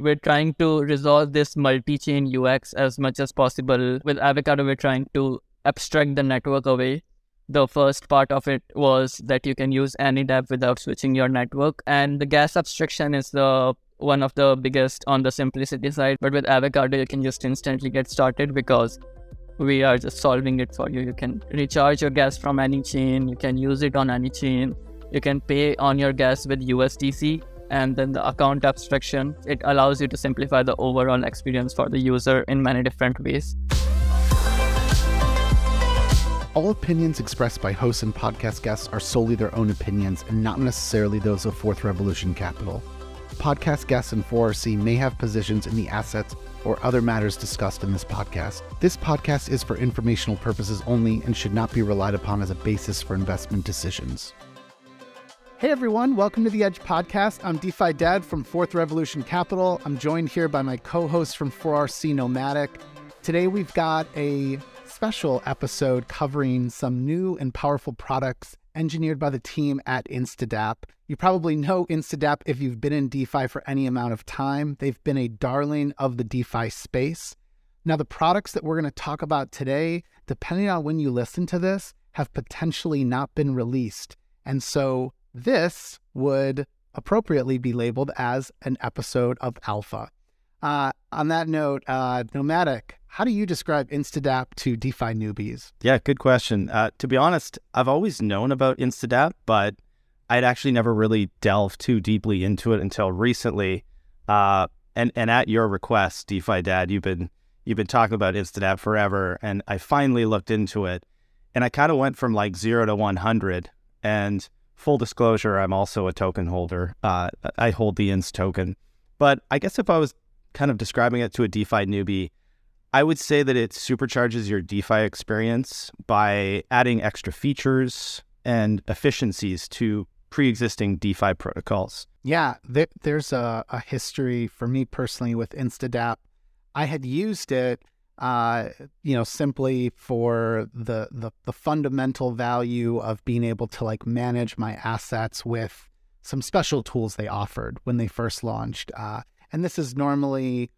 We're trying to resolve this multi chain UX as much as possible. With Avocado, we're trying to abstract the network away. The first part of it was that you can use any dApp without switching your network. And the gas abstraction is the one of the biggest on the simplicity side. But with Avocado, you can just instantly get started because we are just solving it for you. You can recharge your gas from any chain, you can use it on any chain, you can pay on your gas with USDC and then the account abstraction. It allows you to simplify the overall experience for the user in many different ways. All opinions expressed by hosts and podcast guests are solely their own opinions and not necessarily those of Fourth Revolution Capital. Podcast guests and 4RC may have positions in the assets or other matters discussed in this podcast. This podcast is for informational purposes only and should not be relied upon as a basis for investment decisions. Hey everyone, welcome to the Edge Podcast. I'm DeFi Dad from Fourth Revolution Capital. I'm joined here by my co host from 4RC Nomatic. Today we've got a special episode covering some new and powerful products engineered by the team at Instadapp. You probably know Instadapp if you've been in DeFi for any amount of time. They've been a darling of the DeFi space. Now, the products that we're going to talk about today, depending on when you listen to this, have potentially not been released. And so this would appropriately be labeled as an episode of Alpha. Uh, on that note, uh, Nomatic, how do you describe Instadapp to DeFi newbies? Yeah, good question. Uh, to be honest, I've always known about Instadapp, but I'd actually never really delved too deeply into it until recently. Uh, and and at your request, DeFi Dad, you've been you've been talking about Instadapp forever, and I finally looked into it, and I kind of went from like zero to one hundred, and full disclosure, I'm also a token holder. Uh, I hold the INST token. But I guess if I was kind of describing it to a DeFi newbie, I would say that it supercharges your DeFi experience by adding extra features and efficiencies to pre existing DeFi protocols. Yeah, there, there's a, a history for me personally with Instadapp. I had used it uh, you know, simply for the, the the fundamental value of being able to like manage my assets with some special tools they offered when they first launched. Uh, and this is normally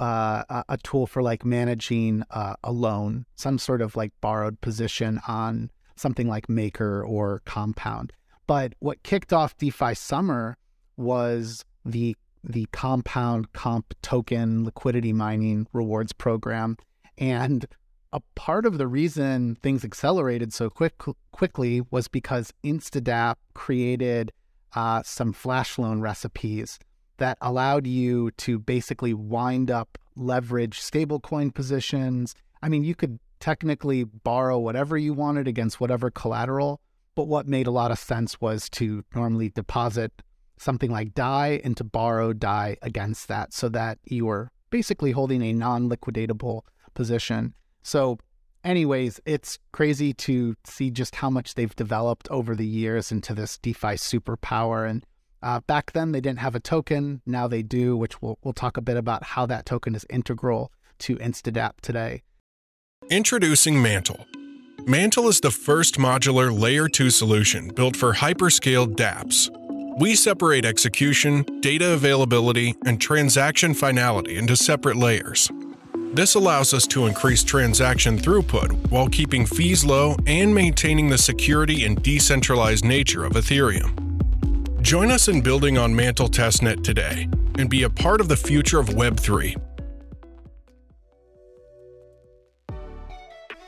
uh, a tool for like managing uh, a loan, some sort of like borrowed position on something like Maker or Compound. But what kicked off DeFi Summer was the the compound comp token liquidity mining rewards program. And a part of the reason things accelerated so quick quickly was because Instadapp created uh, some flash loan recipes that allowed you to basically wind up leverage stablecoin positions. I mean, you could technically borrow whatever you wanted against whatever collateral, but what made a lot of sense was to normally deposit something like DAI and to borrow DAI against that so that you were basically holding a non liquidatable position. So, anyways, it's crazy to see just how much they've developed over the years into this DeFi superpower. And uh, back then, they didn't have a token. Now they do, which we'll, we'll talk a bit about how that token is integral to Instadapp today. Introducing Mantle. Mantle is the first modular layer 2 solution built for hyperscale dApps we separate execution, data availability, and transaction finality into separate layers. This allows us to increase transaction throughput while keeping fees low and maintaining the security and decentralized nature of Ethereum. Join us in building on Mantle Testnet today and be a part of the future of Web3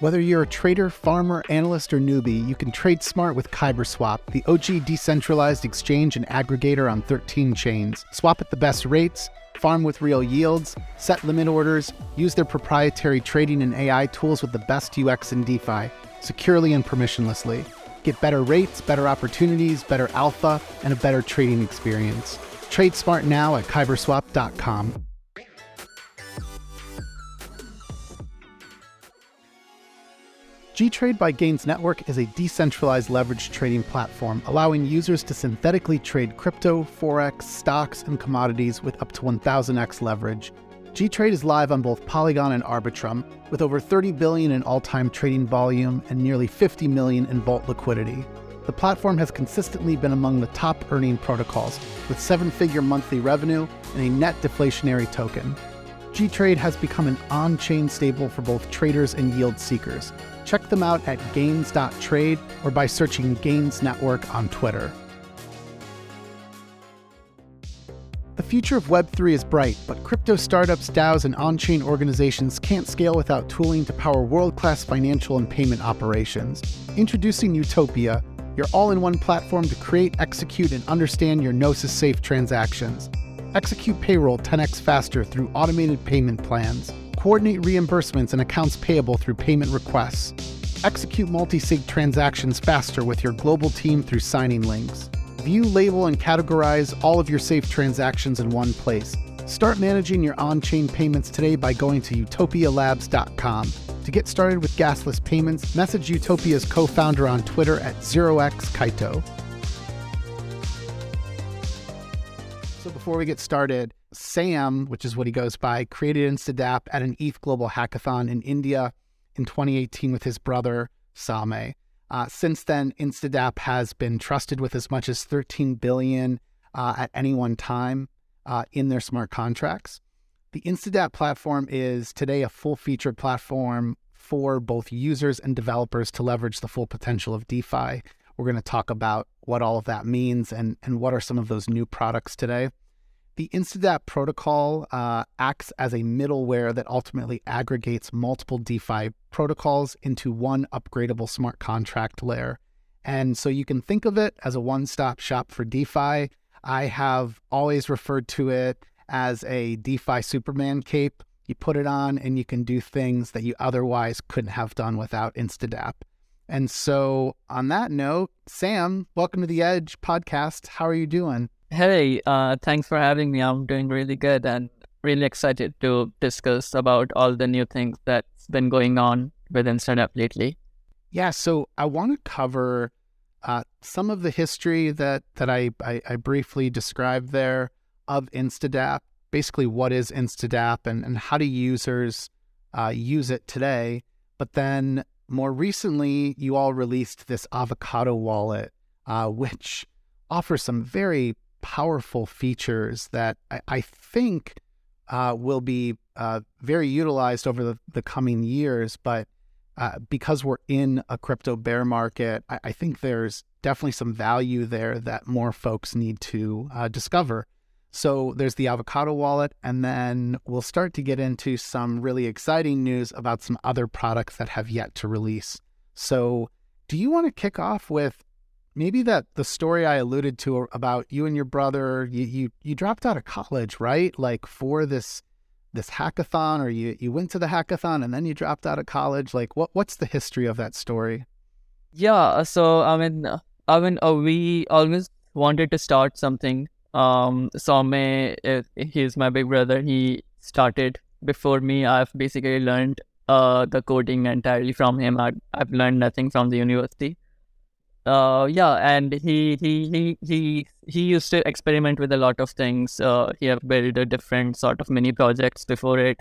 Whether you're a trader, farmer, analyst, or newbie, you can trade smart with KyberSwap, the OG decentralized exchange and aggregator on 13 chains. Swap at the best rates, farm with real yields, set limit orders, use their proprietary trading and AI tools with the best UX in DeFi, securely and permissionlessly. Get better rates, better opportunities, better alpha, and a better trading experience. Trade smart now at kyberswap.com. G-Trade by Gains Network is a decentralized leverage trading platform allowing users to synthetically trade crypto, forex, stocks, and commodities with up to 1000x leverage. G-Trade is live on both Polygon and Arbitrum with over 30 billion in all-time trading volume and nearly 50 million in vault liquidity. the platform has consistently been among the top earning protocols, with seven figure monthly revenue and a net deflationary token. Gtrade has become an on chain stable for both traders and yield seekers. Check them out at gains.trade or by searching Gains Network on Twitter. The future of Web3 is bright, but crypto startups, DAOs, and on chain organizations can't scale without tooling to power world class financial and payment operations. Introducing Utopia, your all in one platform to create, execute, and understand your Gnosis safe transactions. Execute payroll 10x faster through automated payment plans. Coordinate reimbursements and accounts payable through payment requests. Execute multi sig transactions faster with your global team through signing links View, label, and categorize all of your safe transactions in one place. Start managing your on chain payments today by going to utopialabs.com. To get started with gasless payments, message Utopia's co founder on Twitter at 0xkaito. So before we get started, Sam, which is what he goes by, created Instadapp at an ETH Global Hackathon in India in 2018 with his brother, Sowmay. Uh, since then, Instadapp has been trusted with as much as 13 billion uh, at any one time uh, in their smart contracts. The Instadapp platform is today a full-featured platform for both users and developers to leverage the full potential of DeFi. We're going to talk about what all of that means and, and what are some of those new products today. The Instadapp protocol uh, acts as a middleware that ultimately aggregates multiple DeFi protocols into one upgradable smart contract layer. And so you can think of it as a one stop shop for DeFi. I have always referred to it as a DeFi Superman cape. You put it on and you can do things that you otherwise couldn't have done without Instadapp. And so, on that note, Sam, welcome to the Edge podcast. How are you doing? Hey, uh, thanks for having me. I'm doing really good and really excited to discuss about all the new things that's been going on with Instadapp lately. Yeah, so I want to cover uh, some of the history that that I, I, I briefly described there of Instadapp. Basically, what is Instadapp and, and how do users uh, use it today? But then more recently, you all released this Avocado wallet, uh, which offers some very powerful features that I, I think uh, will be uh, very utilized over the, the coming years. But uh, because we're in a crypto bear market, I, I, think there's definitely some value there that more folks need to uh, discover. So there's the Avocado wallet, and then we'll start to get into some really exciting news about some other products that have yet to release. So, do you want to kick off with maybe that the story I alluded to about you and your brother, you you, you dropped out of college, right? Like for this this hackathon, or you you went to the hackathon and then you dropped out of college. Like what what's the history of that story? Yeah, so I mean, I mean, uh, we always wanted to start something. Um, Sowmay, uh, he's my big brother. He started before me. I've basically learned uh the coding entirely from him. I, I've learned nothing from the university uh, yeah, and he he he he he used to experiment with a lot of things. Uh, he have built a different sort of mini projects before it.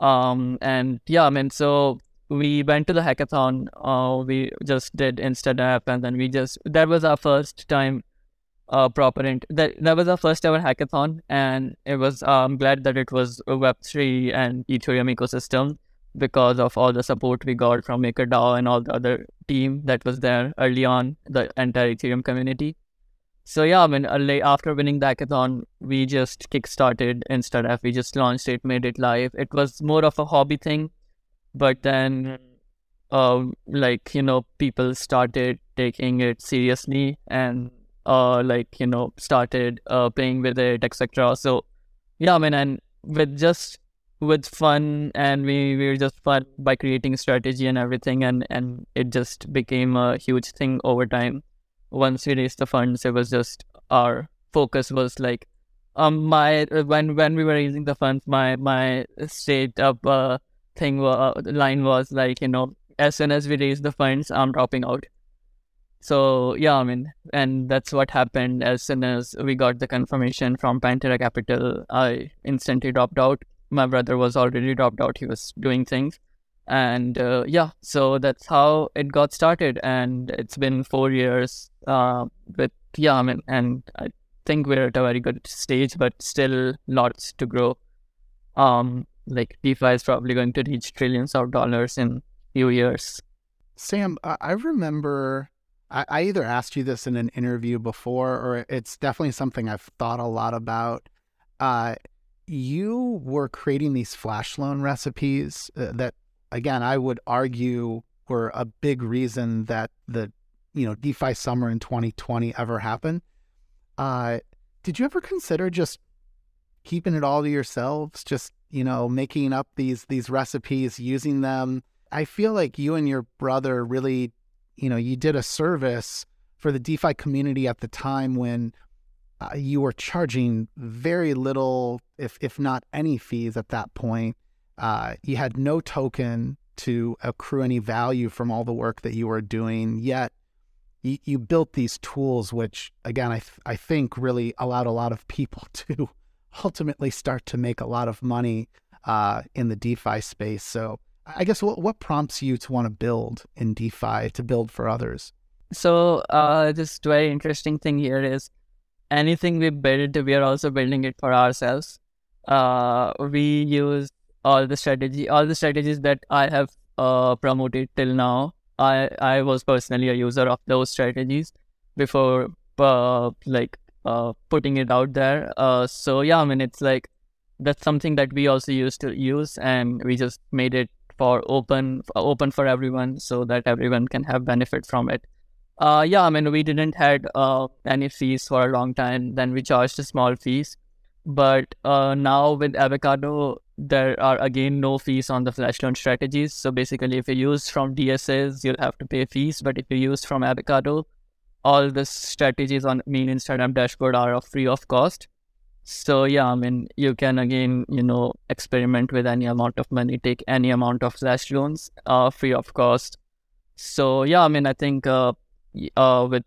Um, and yeah, I mean, so we went to the hackathon. Uh, we just did Instadapp, and then we just that was our first time. Uh, proper int- that that was our first ever hackathon, and it was. I'm glad that it was Web three and Ethereum ecosystem because of all the support we got from MakerDAO and all the other team that was there early on, the entire Ethereum community. So yeah, I mean, after winning the hackathon, we just kickstarted Instadapp. We just launched it, made it live. It was more of a hobby thing, but then, uh, like you know, people started taking it seriously and uh, like you know, started uh, playing with it, etc. So yeah, I mean, and with just with fun and we, we were just fun by creating strategy and everything and, and it just became a huge thing over time. Once we raised the funds, it was just our focus was like um my when when we were raising the funds my my straight up uh thing uh, line was like you know as soon as we raise the funds i'm dropping out. So yeah i mean and that's what happened. As soon as we got the confirmation from pantera capital i instantly dropped out my brother was already dropped out. He was doing things. And uh, yeah, so that's how it got started. And it's been four years Uh, but yeah, I mean, and I think we're at a very good stage, but still lots to grow. Um, like DeFi is probably going to reach trillions of dollars in few years. Sam, I remember I, I either asked you this in an interview before, or it's definitely something I've thought a lot about. Uh, you were creating these flash loan recipes uh, that, again, I would argue were a big reason that the you know DeFi summer in 2020 ever happened. Uh, did you ever consider just keeping it all to yourselves, just you know making up these these recipes, using them? I feel like you and your brother really, you know, you did a service for the DeFi community at the time when uh, you were charging very little, if if not any fees at that point. Uh, you had no token to accrue any value from all the work that you were doing. Yet you, you built these tools, which again I th- I think really allowed a lot of people to ultimately start to make a lot of money uh, in the DeFi space. So I guess what what prompts you to want to build in DeFi to build for others? So uh, this very interesting thing here is anything we build, we are also building it for ourselves. Uh, we use all the strategy, all the strategies that I have uh, promoted till now. I I was personally a user of those strategies before uh, like uh, putting it out there. Uh, so yeah, I mean it's like that's something that we also used to use, and we just made it for open open for everyone so that everyone can have benefit from it. Uh, yeah, I mean, we didn't had uh, any fees for a long time. Then we charged a small fees, but uh, now with Avocado, there are again no fees on the flash loan strategies. So basically, if you use from DSAs, you'll have to pay fees. But if you use from Avocado, all the strategies on main Instadapp dashboard are free of cost. So yeah, I mean, you can again, you know, experiment with any amount of money, take any amount of flash loans, uh, free of cost. So yeah, I mean, I think uh, uh, with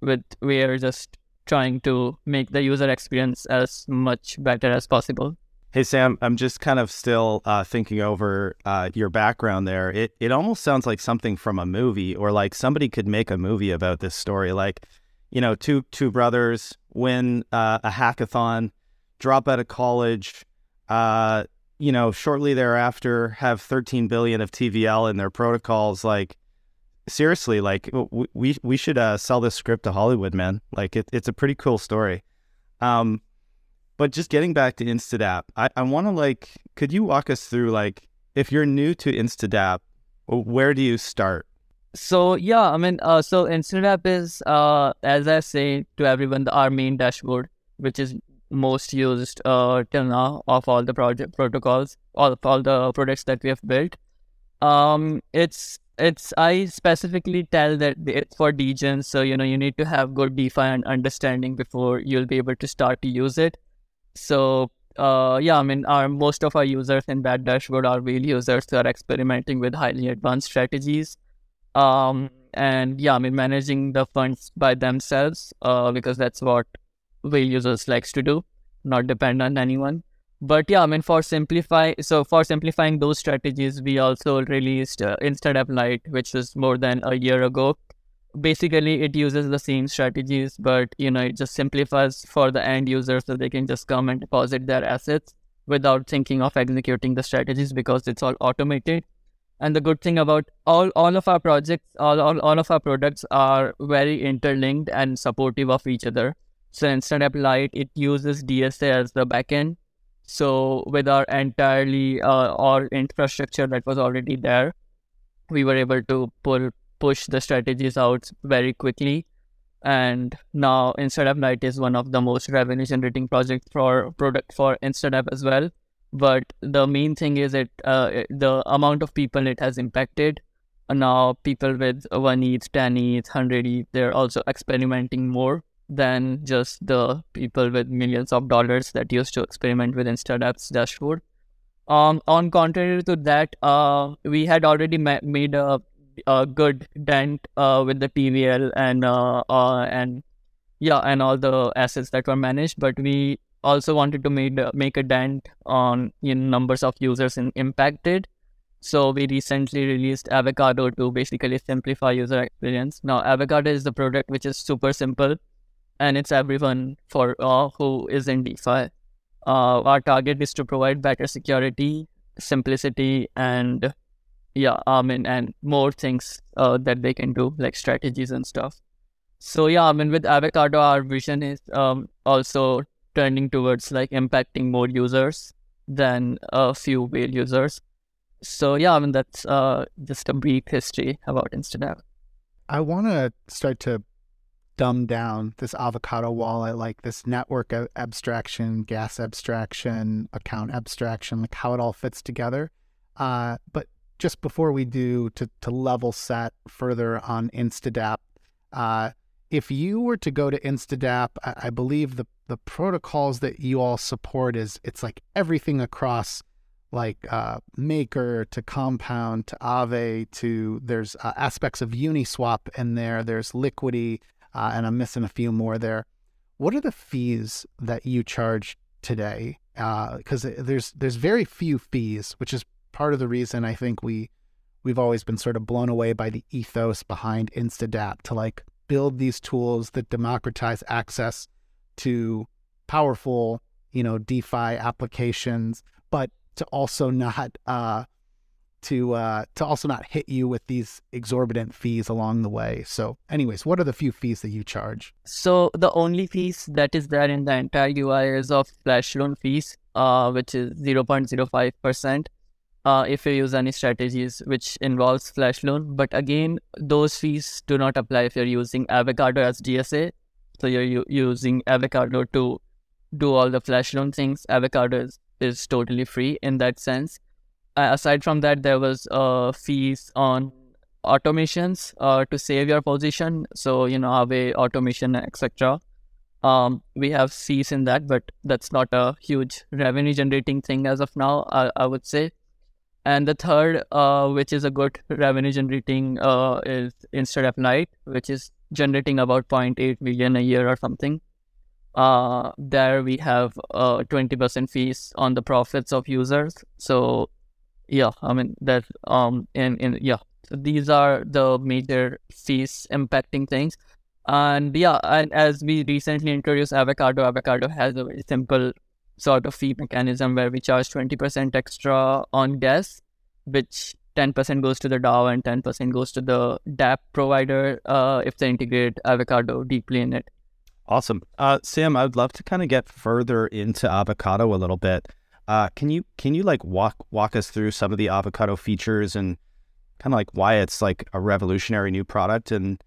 with we're just trying to make the user experience as much better as possible. Hey Sam, I'm just kind of still uh, thinking over uh, your background there. It it almost sounds like something from a movie, or like somebody could make a movie about this story. Like, you know, two two brothers win uh, a hackathon, drop out of college, uh, you know, shortly thereafter have 13 billion of TVL in their protocols. Like, seriously, like we we should uh, sell this script to Hollywood, man. Like it, it's a pretty cool story. Um, but just getting back to Instadapp, I, I want to like, could you walk us through like if you're new to Instadapp, where do you start? So yeah, I mean, uh, so Instadapp is, uh, as I say to everyone, the, our main dashboard, which is most used uh, till now of all the project protocols, all all the products that we have built. Um, it's it's I specifically tell that it's for degens, so you know you need to have good DeFi and understanding before you'll be able to start to use it. So uh, yeah, I mean, our most of our users in Bad dashboard are real users who are experimenting with highly advanced strategies. Um, and yeah, I mean, managing the funds by themselves, uh, because that's what real users likes to do, not depend on anyone but yeah, I mean, for simplify, so for simplifying those strategies, we also released uh, Instadapp Lite, which was more than a year ago. Basically, it uses the same strategies, but you know, it just simplifies for the end user so they can just come and deposit their assets without thinking of executing the strategies because it's all automated. And the good thing about all, all of our projects, all, all, all of our products are very interlinked and supportive of each other. So Instadapp Lite, it uses DSA as the backend so with our entirely uh, our infrastructure that was already there, we were able to pull push the strategies out very quickly. And now Instadapp Lite is one of the most revenue generating projects for product for Instadapp as well. But the main thing is it, uh, the amount of people it has impacted. Now people with one ETH, 10 ETH, 100 ETH, they're also experimenting more than just the people with millions of dollars that used to experiment with Instadapp's dashboard. Um, on contrary to that, uh, we had already ma- made a, a good dent uh, with the TVL and uh, uh, and yeah, and all the assets that were managed. But we also wanted to make make a dent on know, numbers of users in, impacted. So we recently released Avocado to basically simplify user experience. Now, Avocado is the product which is super simple, and it's everyone for uh, who is in DeFi. Uh, our target is to provide better security, simplicity, and yeah, I mean, and more things uh, that they can do, like strategies and stuff. So yeah, I mean, with Avocado, our vision is um, also turning towards like impacting more users than a few whale users. So yeah, I mean, that's uh, just a brief history about InstaDApp. I want to start to dumb down this avocado wallet, like this network abstraction, gas abstraction, account abstraction, like how it all fits together. Uh, but just before we do, to, to level set further on Instadapp, uh, if you were to go to Instadapp, I, I, believe the, the protocols that you all support is it's like everything across like uh, Maker to Compound to Aave to there's uh, aspects of Uniswap in there. There's Liquity, uh, and I'm missing a few more there. What are the fees that you charge today? Because uh, there's there's very few fees, which is part of the reason I think we we've always been sort of blown away by the ethos behind Instadapp to like build these tools that democratize access to powerful, you know, DeFi applications, but to also not uh, to uh, to also not hit you with these exorbitant fees along the way. So, anyways, what are the few fees that you charge? So the only fees that is there in the entire UI is of flash loan fees, uh, which is zero point zero five percent. Uh, if you use any strategies which involves flash loan, but again, those fees do not apply if you're using Avocado as DSA. So you're u- using Avocado to do all the flash loan things. Avocado is, is totally free in that sense aside from that, there was uh, fees on automations uh, to save your position. So you know, Aave automation, etc. Um, we have fees in that, but that's not a huge revenue generating thing as of now. I, I would say. And the third, uh, which is a good revenue generating, uh, is InstaDApp Lite, which is generating about 0.8 million a year or something. Uh, there we have uh, 20% fees on the profits of users. So yeah i mean that um and and yeah so these are the major fees impacting things and yeah and as we recently introduced avocado avocado has a very simple sort of fee mechanism where we charge 20% extra on gas which 10% goes to the DAO and 10% goes to the dApp provider uh, if they integrate avocado deeply in it. Awesome. Uh, Sam, I would love to kind of get further into avocado a little bit. Uh, can you can you like walk walk us through some of the avocado features and kind of like why it's like a revolutionary new product? And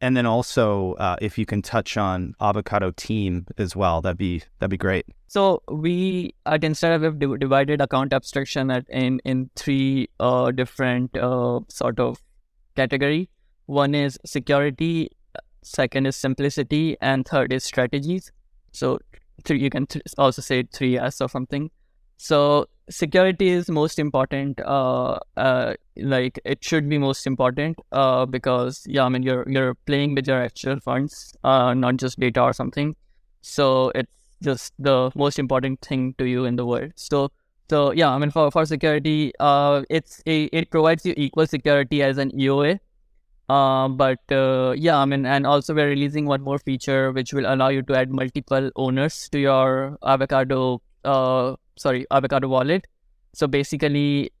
and then also uh, if you can touch on avocado team as well that'd be that'd be great. So we at InstaDApp we've divided account abstraction at, in in three uh, different uh, sort of category. One is security second is simplicity and third is strategies. So three, you can th- also say 3s or something so security is most important. Uh, uh, like it should be most important. Uh, because yeah, I mean you're you're playing with your actual funds, uh, not just data or something. So it's just the most important thing to you in the world. So so yeah, I mean for for security, uh, it's a, it provides you equal security as an EOA. Uh, but uh, yeah, I mean, and also we're releasing one more feature which will allow you to add multiple owners to your avocado uh, sorry avocado wallet. So basically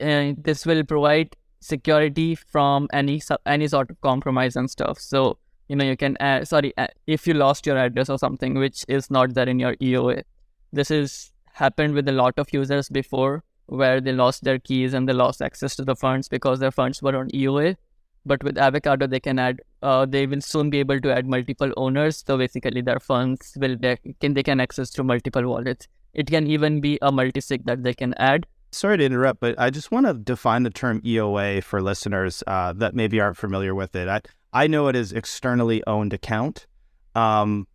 uh, this will provide security from any any sort of compromise and stuff. So you know you can add sorry if you lost your address or something which is not there in your eoa this is happened with a lot of users before where they lost their keys and they lost access to the funds because their funds were on eoa but with avocado they can add uh, they will soon be able to add multiple owners. So basically their funds will they can they can access to multiple wallets it can even be a multisig that they can add. Sorry to interrupt, but I just want to define the term EOA for listeners uh, that maybe aren't familiar with it. I, I know it is externally owned account, um,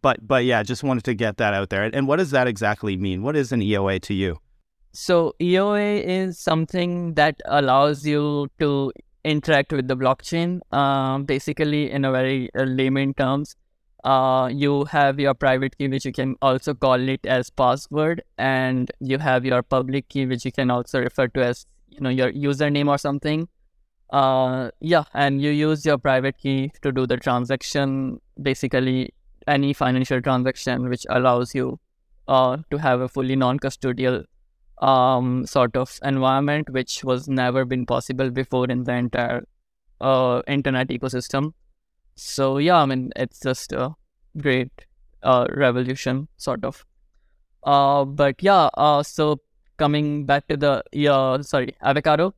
but but yeah, just wanted to get that out there. And what does that exactly mean? What is an EOA to you? So EOA is something that allows you to interact with the blockchain. Um, basically, in a very uh, layman terms, uh, you have your private key, which you can also call it as password, and you have your public key, which you can also refer to as you know your username or something. Uh, yeah, and you use your private key to do the transaction. Basically, any financial transaction which allows you uh, to have a fully non-custodial um, sort of environment, which was never been possible before in the entire uh, internet ecosystem. So yeah, I mean it's just a great uh, revolution, sort of. Uh, but yeah, uh, so coming back to the yeah, sorry, avocado.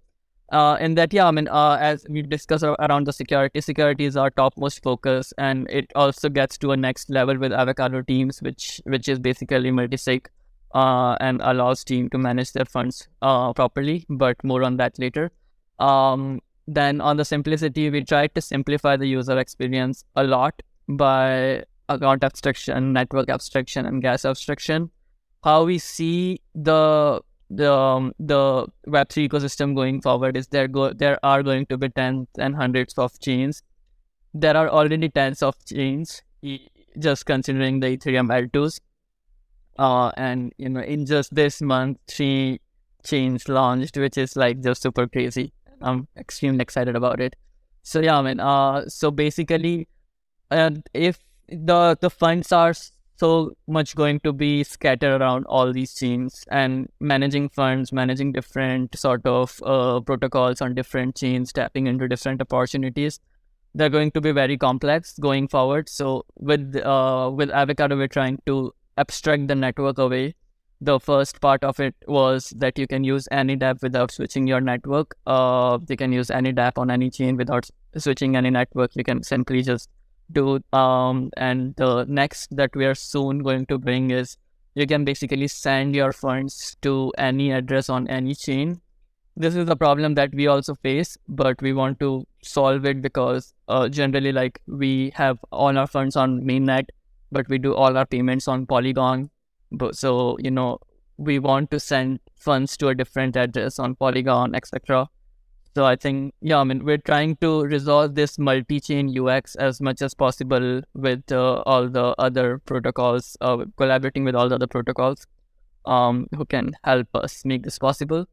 Uh, in that, yeah, I mean, uh, as we discussed around the security, security is our topmost focus, and it also gets to a next level with avocado teams, which which is basically multi-sig, uh, and allows team to manage their funds uh, properly. But more on that later. Um, then on the simplicity, we tried to simplify the user experience a lot by account abstraction, network abstraction, and gas abstraction. How we see the the um, the Web3 ecosystem going forward is there go there are going to be tens and hundreds of chains. There are already tens of chains, just considering the Ethereum L2s. Uh, and you know, in just this month, three chains launched, which is like just super crazy. I'm extremely excited about it. So yeah, I mean, uh, so basically, uh, if the the funds are so much going to be scattered around all these chains and managing funds, managing different sort of uh, protocols on different chains, tapping into different opportunities. They're going to be very complex going forward. So with uh, with Avocado, we're trying to abstract the network away the first part of it was that you can use any dApp without switching your network. Uh, you can use any dApp on any chain without switching any network. You can simply just do. Um, and the next that we are soon going to bring is you can basically send your funds to any address on any chain. This is a problem that we also face, but we want to solve it because uh, generally, like we have all our funds on mainnet, but we do all our payments on Polygon so you know we want to send funds to a different address on Polygon, etc. So I think yeah, I mean we're trying to resolve this multi-chain UX as much as possible with uh, all the other protocols, uh, collaborating with all the other protocols, um, who can help us make this possible.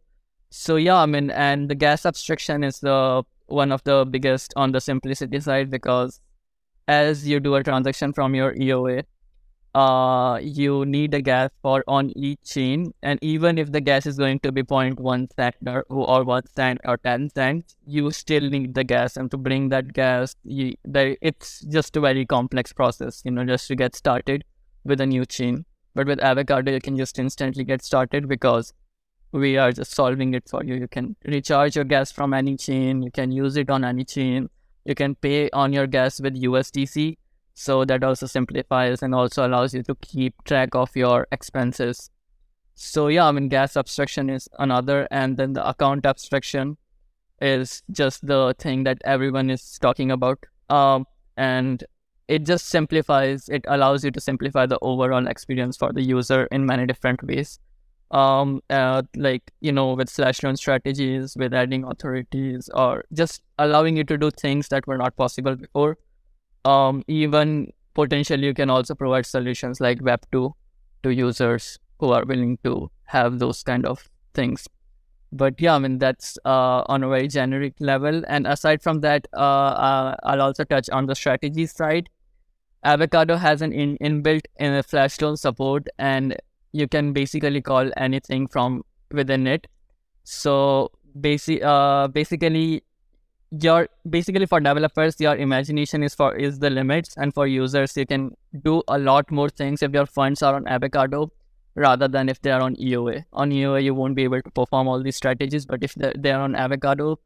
So yeah, I mean, and the gas abstraction is the one of the biggest on the simplicity side because as you do a transaction from your EOA, uh, you need a gas for on each chain. And even if the gas is going to be 0.1 cent or, or 1 cent or 10 cents, you still need the gas. And to bring that gas, you, it's just a very complex process, you know, just to get started with a new chain. But with Avocado, you can just instantly get started because we are just solving it for you. You can recharge your gas from any chain, you can use it on any chain, you can pay on your gas with USDC so that also simplifies and also allows you to keep track of your expenses. So yeah, I mean gas abstraction is another, and then the account abstraction is just the thing that everyone is talking about. Um, and it just simplifies. It allows you to simplify the overall experience for the user in many different ways. Um, uh, like you know, with flash loan strategies, with adding authorities, or just allowing you to do things that were not possible before um, even potentially you can also provide solutions like Web2 to users who are willing to have those kind of things. But yeah, I mean, that's uh, on a very generic level. And aside from that, uh, uh, I'll also touch on the strategy side. Avocado has an in- inbuilt in a flash loan support, and you can basically call anything from within it. So basic, uh, basically, your basically for developers your imagination is for is the limits. And for users you can do a lot more things if your funds are on avocado rather than if they are on eoa on eoa you won't be able to perform all these strategies but if they are on avocado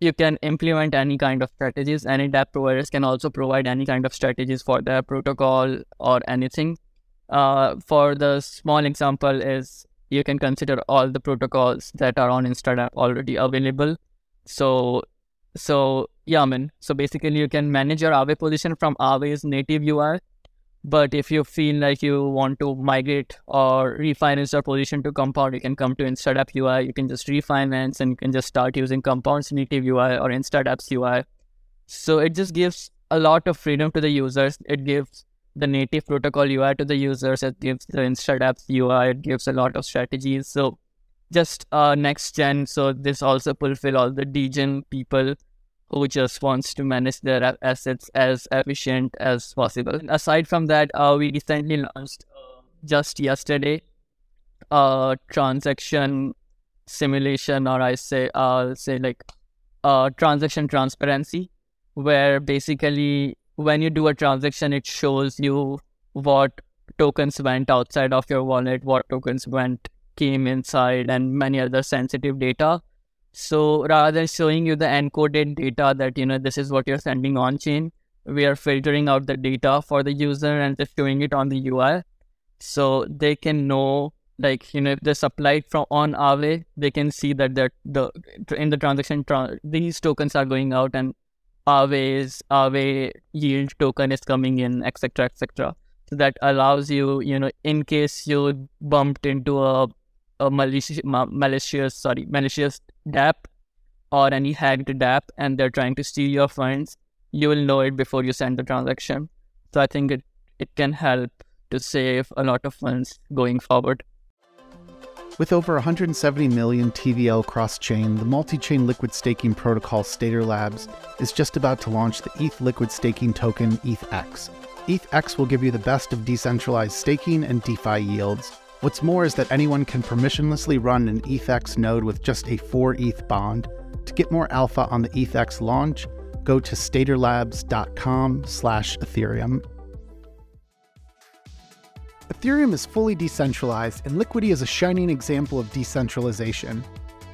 you can implement any kind of strategies. Any dApp providers can also provide any kind of strategies for their protocol or anything. Uh, for the small example is you can consider all the protocols that are on instadApp already available. So so yeah, I mean, so basically you can manage your Aave position from Aave's native UI. But if you feel like you want to migrate or refinance your position to Compound, you can come to InstaDApp UI. You can just refinance and you can just start using Compound's native UI or InstaDApp's UI. So it just gives a lot of freedom to the users. It gives the native protocol UI to the users. It gives the InstaDApp's UI. It gives a lot of strategies. So just uh, next gen. So this also fulfill all the degen people who just wants to manage their assets as efficient as possible. And aside from that, uh, we recently launched uh, just yesterday a transaction simulation, or I say, I'll say like uh, transaction transparency, where basically when you do a transaction, it shows you what tokens went outside of your wallet, what tokens went came inside, and many other sensitive data. So rather than showing you the encoded data that you know this is what you're sending on chain, we are filtering out the data for the user and just showing it on the UI, so they can know like you know if they're supplied from on Aave, they can see that that the in the transaction tra- these tokens are going out and Aave's Aave yield token is coming in, etc., etc. So that allows you, you know, in case you bumped into a a malicious, malicious, sorry, malicious dApp or any hacked dApp, and they're trying to steal your funds, you will know it before you send the transaction. So I think it it can help to save a lot of funds going forward. With over 170 million TVL cross chain, the multi chain liquid staking protocol Stader Labs is just about to launch the ETH liquid staking token ETHX. ETHX will give you the best of decentralized staking and DeFi yields. What's more is that anyone can permissionlessly run an ETHX node with just a 4 ETH bond. To get more alpha on the ETHX launch, go to staderlabs.com slash Ethereum. Ethereum is fully decentralized, and Liquity is a shining example of decentralization.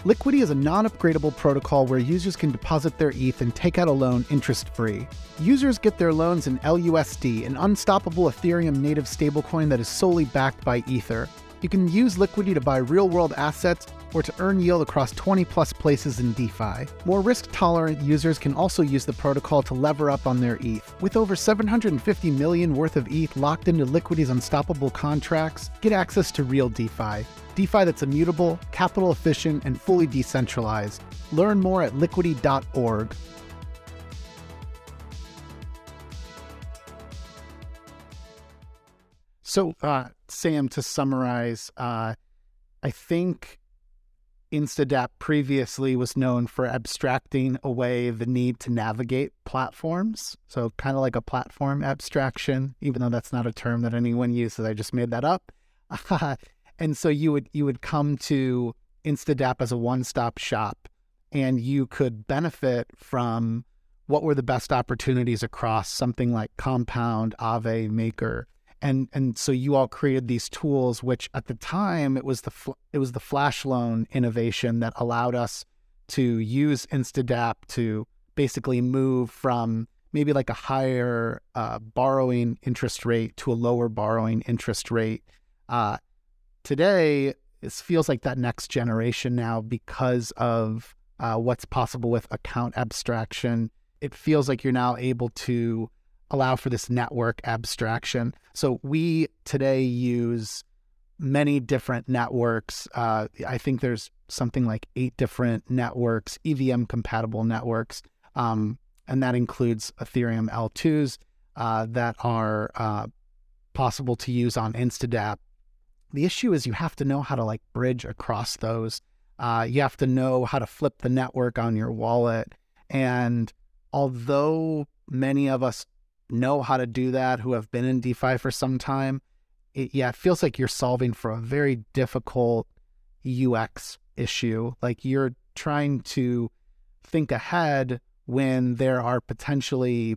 Liquity is a non upgradable protocol where users can deposit their ETH and take out a loan interest free. Users get their loans in LUSD, an unstoppable Ethereum native stablecoin that is solely backed by Ether. You can use Liquity to buy real world assets or to earn yield across 20 plus places in DeFi. More risk tolerant users can also use the protocol to lever up on their ETH. With over 750 million worth of ETH locked into Liquity's unstoppable contracts, get access to real DeFi. DeFi that's immutable, capital efficient, and fully decentralized. Learn more at liquity.org. So, uh, Sam, to summarize, uh, I think Instadapp previously was known for abstracting away the need to navigate platforms. So, kind of like a platform abstraction, even though that's not a term that anyone uses. I just made that up. and so you would you would come to Instadapp as a one-stop shop and you could benefit from what were the best opportunities across something like Compound, Aave, Maker, and and so you all created these tools which at the time it was the it was the flash loan innovation that allowed us to use instadapp to basically move from maybe like a higher uh, borrowing interest rate to a lower borrowing interest rate uh, today it feels like that next generation now because of uh, what's possible with account abstraction it feels like you're now able to allow for this network abstraction. So we today use many different networks. Uh, I think there's something like eight different networks, EVM compatible networks, um, and that includes Ethereum L2s uh, that are uh, possible to use on Instadapp. The issue is you have to know how to like bridge across those. Uh, you have to know how to flip the network on your wallet. And although many of us know how to do that, who have been in DeFi for some time, it, yeah, it feels like you're solving for a very difficult UX issue. Like you're trying to think ahead when there are potentially,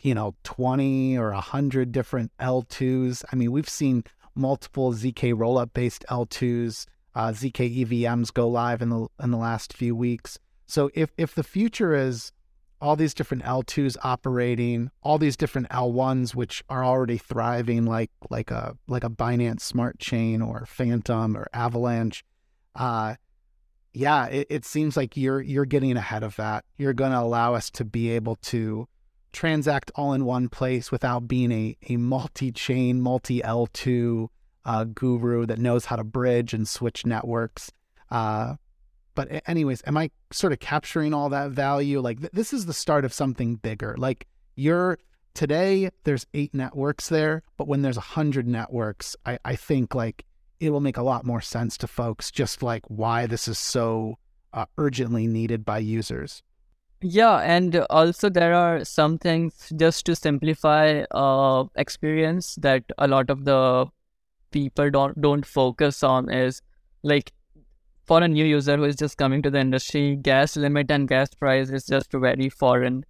you know, 20 or 100 different L2s. I mean, we've seen multiple ZK rollup based L2s, uh, ZK EVMs go live in the in the last few weeks. So if if the future is all these different L2s operating, all these different L1s which are already thriving like like a like a Binance Smart Chain or Fantom or Avalanche. Uh yeah, it, it seems like you're you're getting ahead of that. You're going to allow us to be able to transact all in one place without being a a multi-chain, multi-L2 uh, guru that knows how to bridge and switch networks. Uh, but anyways, am I sort of capturing all that value? Like th- this is the start of something bigger. Like you're today, there's eight networks there, but when there's a hundred networks, I, I think like it will make a lot more sense to folks just like why this is so uh, urgently needed by users. Yeah, and also there are some things just to simplify uh, experience that a lot of the people don't don't focus on is like for a new user who is just coming to the industry, gas limit and gas price is just very foreign.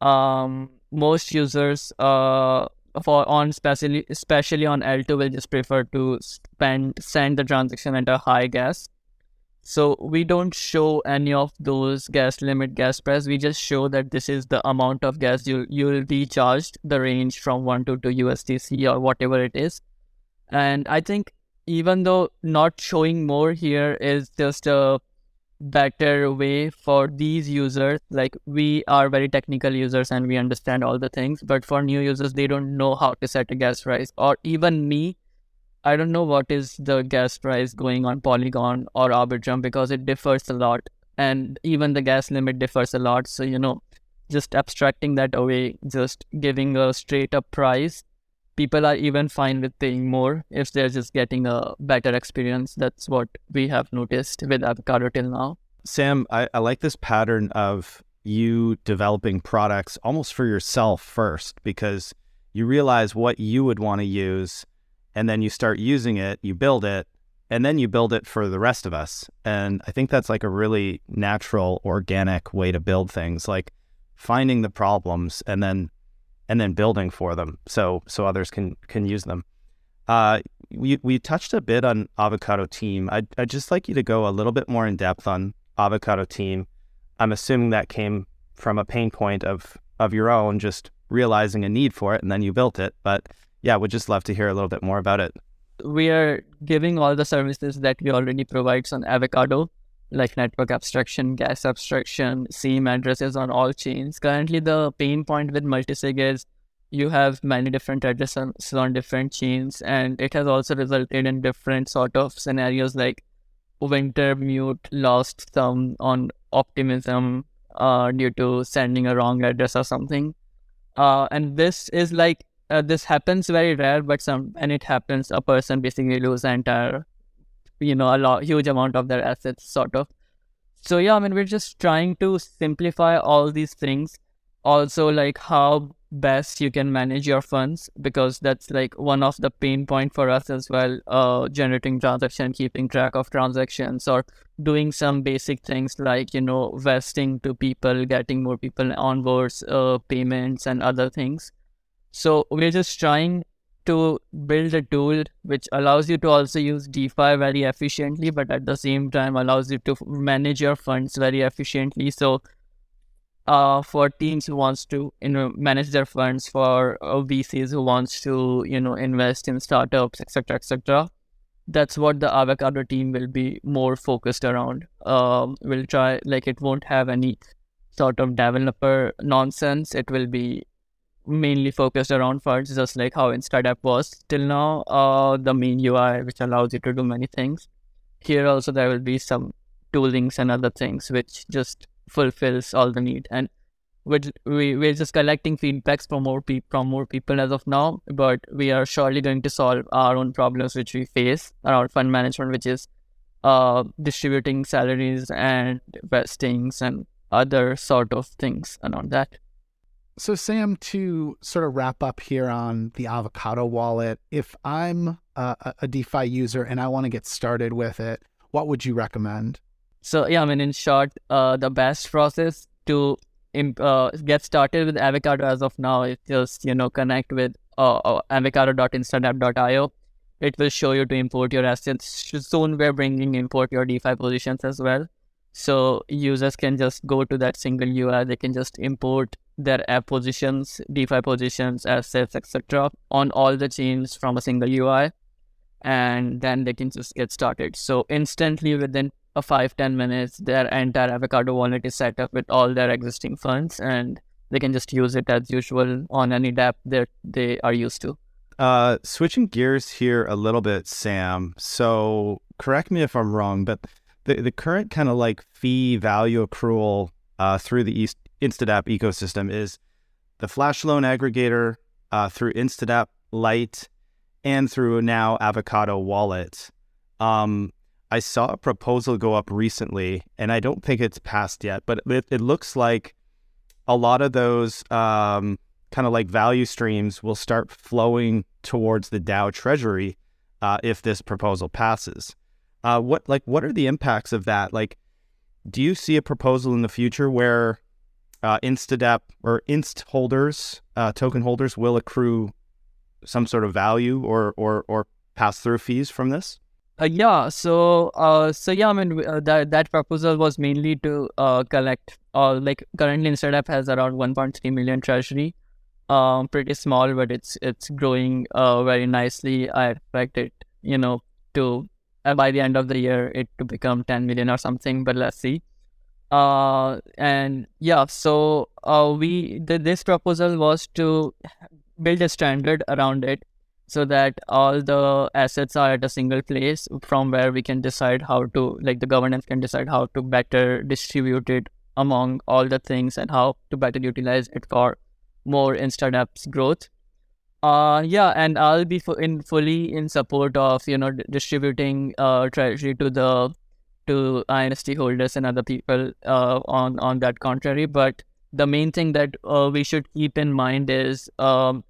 Um, most users uh for on especially especially on L2 will just prefer to spend send the transaction at a high gas so we don't show any of those gas limit gas price. We just show that this is the amount of gas you you'll be charged, the range from one to two USDC or whatever it is. And I think even though not showing more here is just a better way for these users, like we are very technical users and we understand all the things, but for new users they don't know how to set a gas price. Or even me, I don't know what is the gas price going on Polygon or Arbitrum because it differs a lot. And even the gas limit differs a lot. So, you know, just abstracting that away, just giving a straight up price, people are even fine with paying more if they're just getting a better experience. That's what we have noticed with Avocado till now. Sam, I, I like this pattern of you developing products almost for yourself first because you realize what you would want to use and then you start using it, you build it, and then you build it for the rest of us. And I think that's like a really natural, organic way to build things, like finding the problems and then and then building for them so so others can can use them. Uh, we we touched a bit on Avocado Team. I'd, I'd just like you to go a little bit more in depth on Avocado Team. I'm assuming that came from a pain point of of your own, just realizing a need for it, and then you built it. But yeah, would just love to hear a little bit more about it. We are giving all the services that we already provide on Avocado, like network abstraction, gas abstraction, SIEM addresses on all chains. Currently, the pain point with multisig is you have many different addresses on different chains, and it has also resulted in different sort of scenarios like Wintermute lost some on Optimism uh, due to sending a wrong address or something. Uh, and this is like uh, this happens very rare, but some when it happens, a person basically lose entire, you know, a lot huge amount of their assets, sort of. So yeah, I mean, we're just trying to simplify all these things. Also, like how best you can manage your funds because that's like one of the pain point for us as well. Uh, generating transaction, keeping track of transactions, or doing some basic things like you know vesting to people, getting more people on boards, uh, payments, and other things so we're just trying to build a tool which allows you to also use DeFi very efficiently, but at the same time allows you to manage your funds very efficiently. So, uh, for teams who wants to you know manage their funds, for uh, VCs who wants to you know invest in startups, etc., etc. That's what the Avocado team will be more focused around. Um, we'll try like it won't have any sort of developer nonsense. It will be mainly focused around funds, just like how InstaDApp was till now. Uh, the main UI, which allows you to do many things. Here also there will be some toolings and other things which just fulfills all the need. And which we we're just collecting feedbacks from more people from more people as of now, but we are surely going to solve our own problems which we face around fund management, which is uh, distributing salaries and vestings and other sort of things around that. So, Sam, to sort of wrap up here on the Avocado wallet, if I'm a, a DeFi user and I want to get started with it, what would you recommend? So, yeah, I mean, in short, uh, the best process to uh, get started with Avocado as of now is just, you know, connect with uh, uh avocado.instadapp.io. It will show you to import your assets. Soon we're bringing import your DeFi positions as well. So users can just go to that single UI. They can just import their app positions, DeFi positions, assets, etc. on all the chains from a single UI, and then they can just get started. So instantly within a five ten minutes, their entire Avocado wallet is set up with all their existing funds, and they can just use it as usual on any dApp that they are used to. Uh, switching gears here a little bit, Sam. So correct me if I'm wrong, but the, the current kind of like fee value accrual uh, through the East InstaDApp ecosystem is the Flash Loan Aggregator uh, through InstaDApp Lite and through now Avocado Wallet. Um, I saw a proposal go up recently, and I don't think it's passed yet, but it, it looks like a lot of those um, kind of like value streams will start flowing towards the DAO treasury uh, if this proposal passes. Uh, what like what are the impacts of that? Like, do you see a proposal in the future where uh, Instadapp or Inst holders, uh, token holders, will accrue some sort of value or or or pass through fees from this? Uh, yeah, so uh, so yeah, I mean uh, that that proposal was mainly to uh, collect. Uh, like currently, Instadapp has around 1.3 million treasury. Um, pretty small, but it's it's growing very nicely. I expect it, you know, to by the end of the year it to become 10 million or something. But let's see. Uh, and yeah, so uh, we the, this proposal was to build a standard around it so that all the assets are at a single place from where we can decide how to like the governance can decide how to better distribute it among all the things and how to better utilize it for more Instadapp's growth. Uh yeah and i'll be in fully in support of you know distributing uh treasury to the to INST holders and other people uh on on that contrary. But the main thing that uh, we should keep in mind is um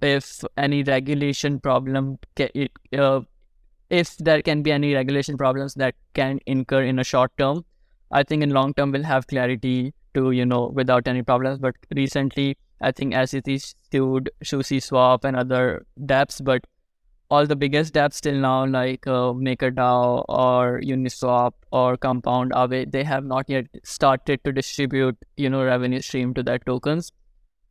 if any regulation problem ca- uh, if there can be any regulation problems that can incur in a short term i think in long term we'll have clarity to you know without any problems. But recently i think sec sued SushiSwap and other dapps but all the biggest dapps till now like uh, makerdao or uniswap or compound Aave, they have not yet started to distribute you know revenue stream to their tokens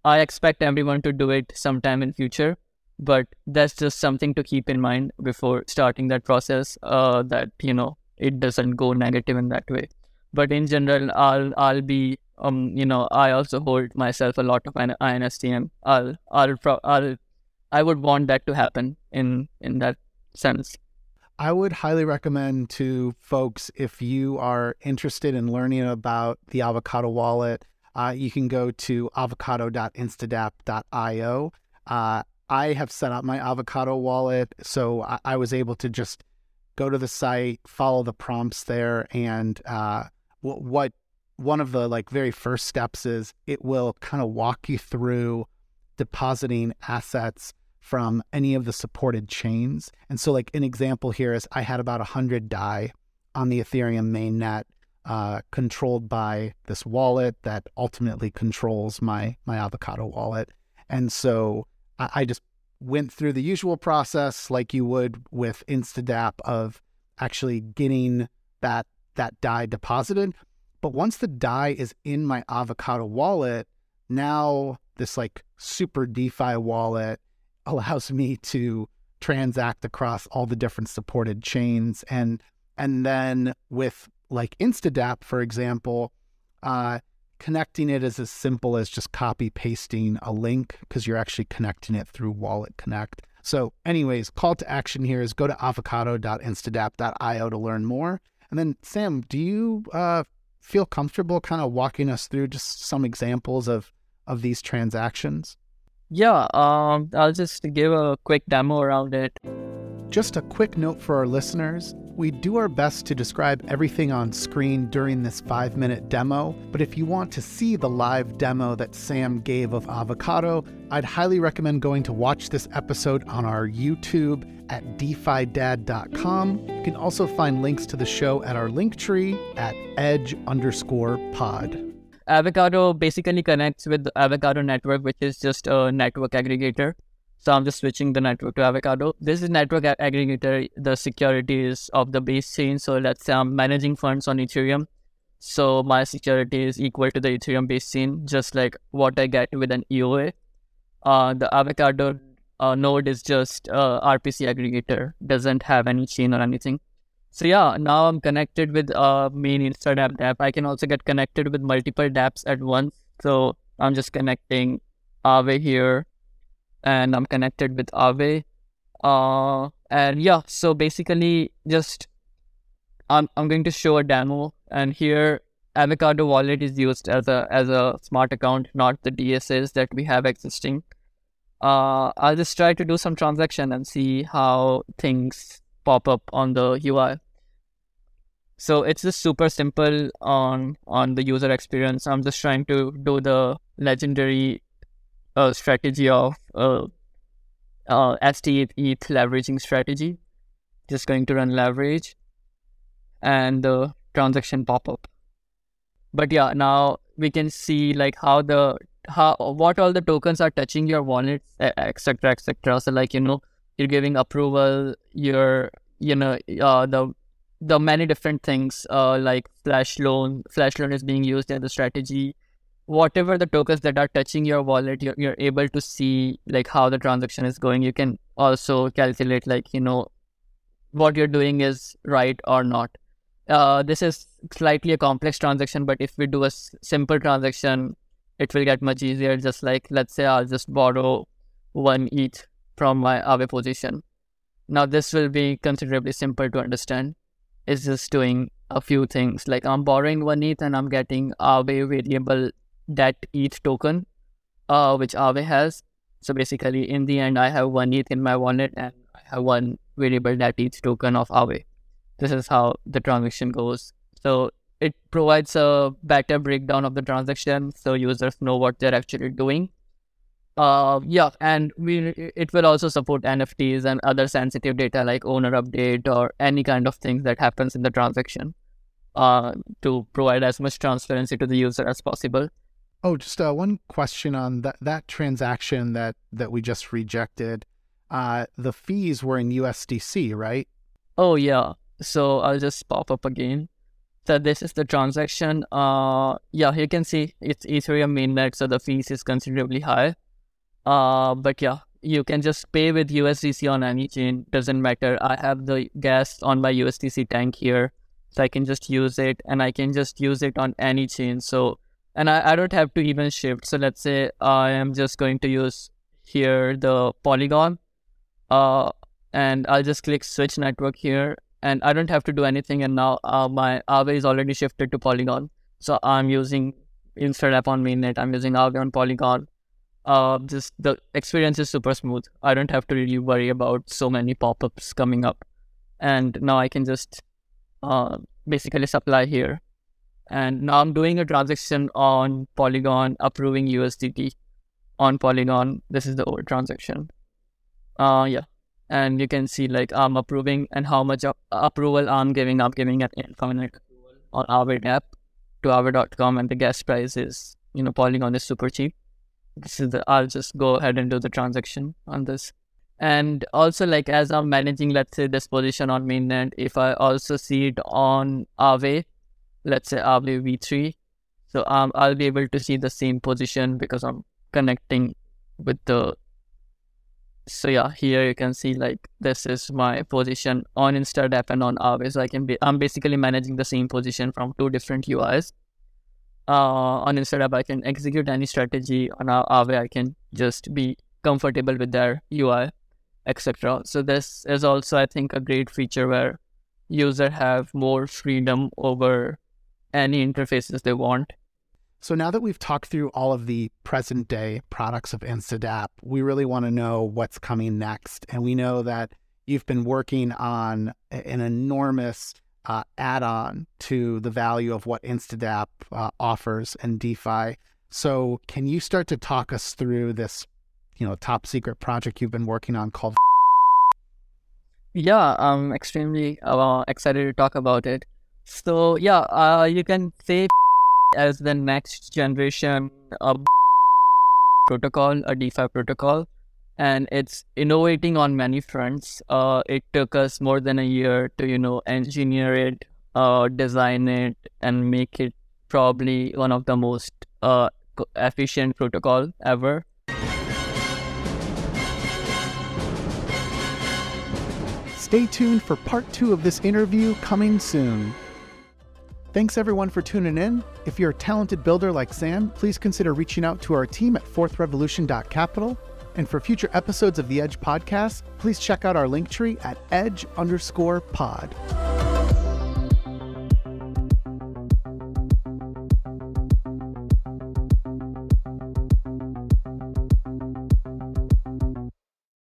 I expect everyone to do it sometime in future, but that's just something to keep in mind before starting that process. Uh, that you know it doesn't go negative in that way. But in general, I'll I'll be um you know I also hold myself a lot of IN- INSTM. I'll I'll pro- I'll I would want that to happen in in that sense. I would highly recommend to folks if you are interested in learning about the Avocado wallet, uh, you can go to avocado.instadapp.io. Uh, I have set up my Avocado wallet, so I, I, was able to just go to the site, follow the prompts there, and uh, what, what one of the like very first steps is it will kind of walk you through depositing assets from any of the supported chains. And so, like an example here is I had about 100 DAI on the Ethereum mainnet uh, controlled by this wallet that ultimately controls my my avocado wallet. And so I, I just went through the usual process like you would with Instadapp of actually getting that that DAI deposited. But once the DAI is in my avocado wallet, now this like super DeFi wallet allows me to transact across all the different supported chains and and then with like Instadapp, for example, uh, connecting it is as simple as just copy pasting a link because you're actually connecting it through Wallet Connect. So, anyways, call to action here is go to avocado.instadapp.io to learn more. And then, Sam, do you uh, feel comfortable kind of walking us through just some examples of of these transactions? Yeah, um, I'll just give a quick demo around it. Just a quick note for our listeners we do our best to describe everything on screen during this five minute demo, but if you want to see the live demo that Sam gave of Avocado, I'd highly recommend going to watch this episode on our YouTube at defidad.com. You can also find links to the show at our link tree at edge underscore pod. Avocado basically connects with Avocado network, which is just a network aggregator. So I'm just switching the network to Avocado. This is network aggregator. The security is of the base chain. So let's say I'm managing funds on Ethereum. So my security is equal to the Ethereum base chain, just like what I get with an EOA. Uh, the Avocado uh, node is just uh, RPC aggregator, doesn't have any chain or anything. So yeah, now I'm connected with uh, main Instadapp dApp. I can also get connected with multiple dApps at once. So I'm just connecting Aave here and I'm connected with Aave. Uh, and yeah, so basically, just I'm I'm going to show a demo, and here Avocado Wallet is used as a as a smart account, not the DSA that we have existing. Uh, I'll just try to do some transaction and see how things pop up on the UI. So it's just super simple on on the user experience. I'm just trying to do the legendary uh, strategy of uh, uh, leveraging strategy. Just going to run leverage and the transaction pop up. But yeah, now we can see like how the how what all the tokens are touching your wallet, etc., etc. So like you know you're giving approval, you're you know uh, the the many different things uh, like flash loan flash loan is being used in the strategy. Whatever the tokens that are touching your wallet you're, you're able to see like how the transaction is going. You can also calculate like you know what you're doing is right or not. Uh, this is slightly a complex transaction but if we do a s- simple transaction it will get much easier. Just like let's say i'll just borrow one ETH from my Aave position. Now this will be considerably simple to understand is just doing a few things. Like I'm borrowing one ETH and I'm getting Aave variable debt ETH token, uh, which Aave has. So basically, in the end, I have one ETH in my wallet and I have one variable debt ETH token of Aave. This is how the transaction goes. So it provides a better breakdown of the transaction so users know what they're actually doing uh, yeah, and we it will also support NFTs and other sensitive data like owner update or any kind of things that happens in the transaction uh, to provide as much transparency to the user as possible. Oh, just uh, one question on that that transaction that that we just rejected. Uh, the fees were in USDC, right? Oh yeah. So I'll just pop up again. So this is the transaction. Uh, yeah, you can see it's Ethereum mainnet, so the fees is considerably high. Uh, but yeah, you can just pay with USDC on any chain. Doesn't matter. I have the gas on my USDC tank here, so I can just use it, and I can just use it on any chain. So, and I, I don't have to even shift. So let's say I am just going to use here the Polygon, uh, and I'll just click switch network here, and I don't have to do anything. And now uh, my Aave is already shifted to Polygon, so I'm using Instadapp on mainnet. I'm using Aave on Polygon uh, just the experience is super smooth. I don't have to really worry about so many pop-ups coming up, and now I can just uh, basically supply here. And now I'm doing a transaction on Polygon, approving USDT on Polygon. This is the old transaction. Uh, yeah, and you can see like I'm approving and how much approval I'm giving. I'm giving an infinite on our app to Aave.com, and the gas price is you know Polygon is super cheap this is the I'll just go ahead and do the transaction on this. And also like as I'm managing let's say this position on mainnet, if I also see it on Aave, let's say Aave V3, so um, I'll be able to see the same position because I'm connecting with the so yeah here you can see like this is my position on Instadapp and on Aave so I can be I'm basically managing the same position from two different UIs uh, on Instadapp, I can execute any strategy on way I can just be comfortable with their UI, etc. So this is also, I think, a great feature where user have more freedom over any interfaces they want. So now that we've talked through all of the present day products of Instadapp, we really want to know what's coming next. And we know that you've been working on an enormous uh, add on to the value of what Instadapp uh, offers and DeFi. So, can you start to talk us through this, you know, top secret project you've been working on called? Yeah, I'm extremely uh, excited to talk about it. So, yeah, uh, you can say as the next generation of protocol, a DeFi protocol and it's innovating on many fronts. Uh, it took us more than a year to, you know, engineer it, uh, design it, and make it probably one of the most uh, efficient protocol ever. Stay tuned for part two of this interview coming soon. Thanks everyone for tuning in. If you're a talented builder like Sam, please consider reaching out to our team at fourthrevolution.capital and for future episodes of the Edge podcast, please check out our link tree at edge underscore pod.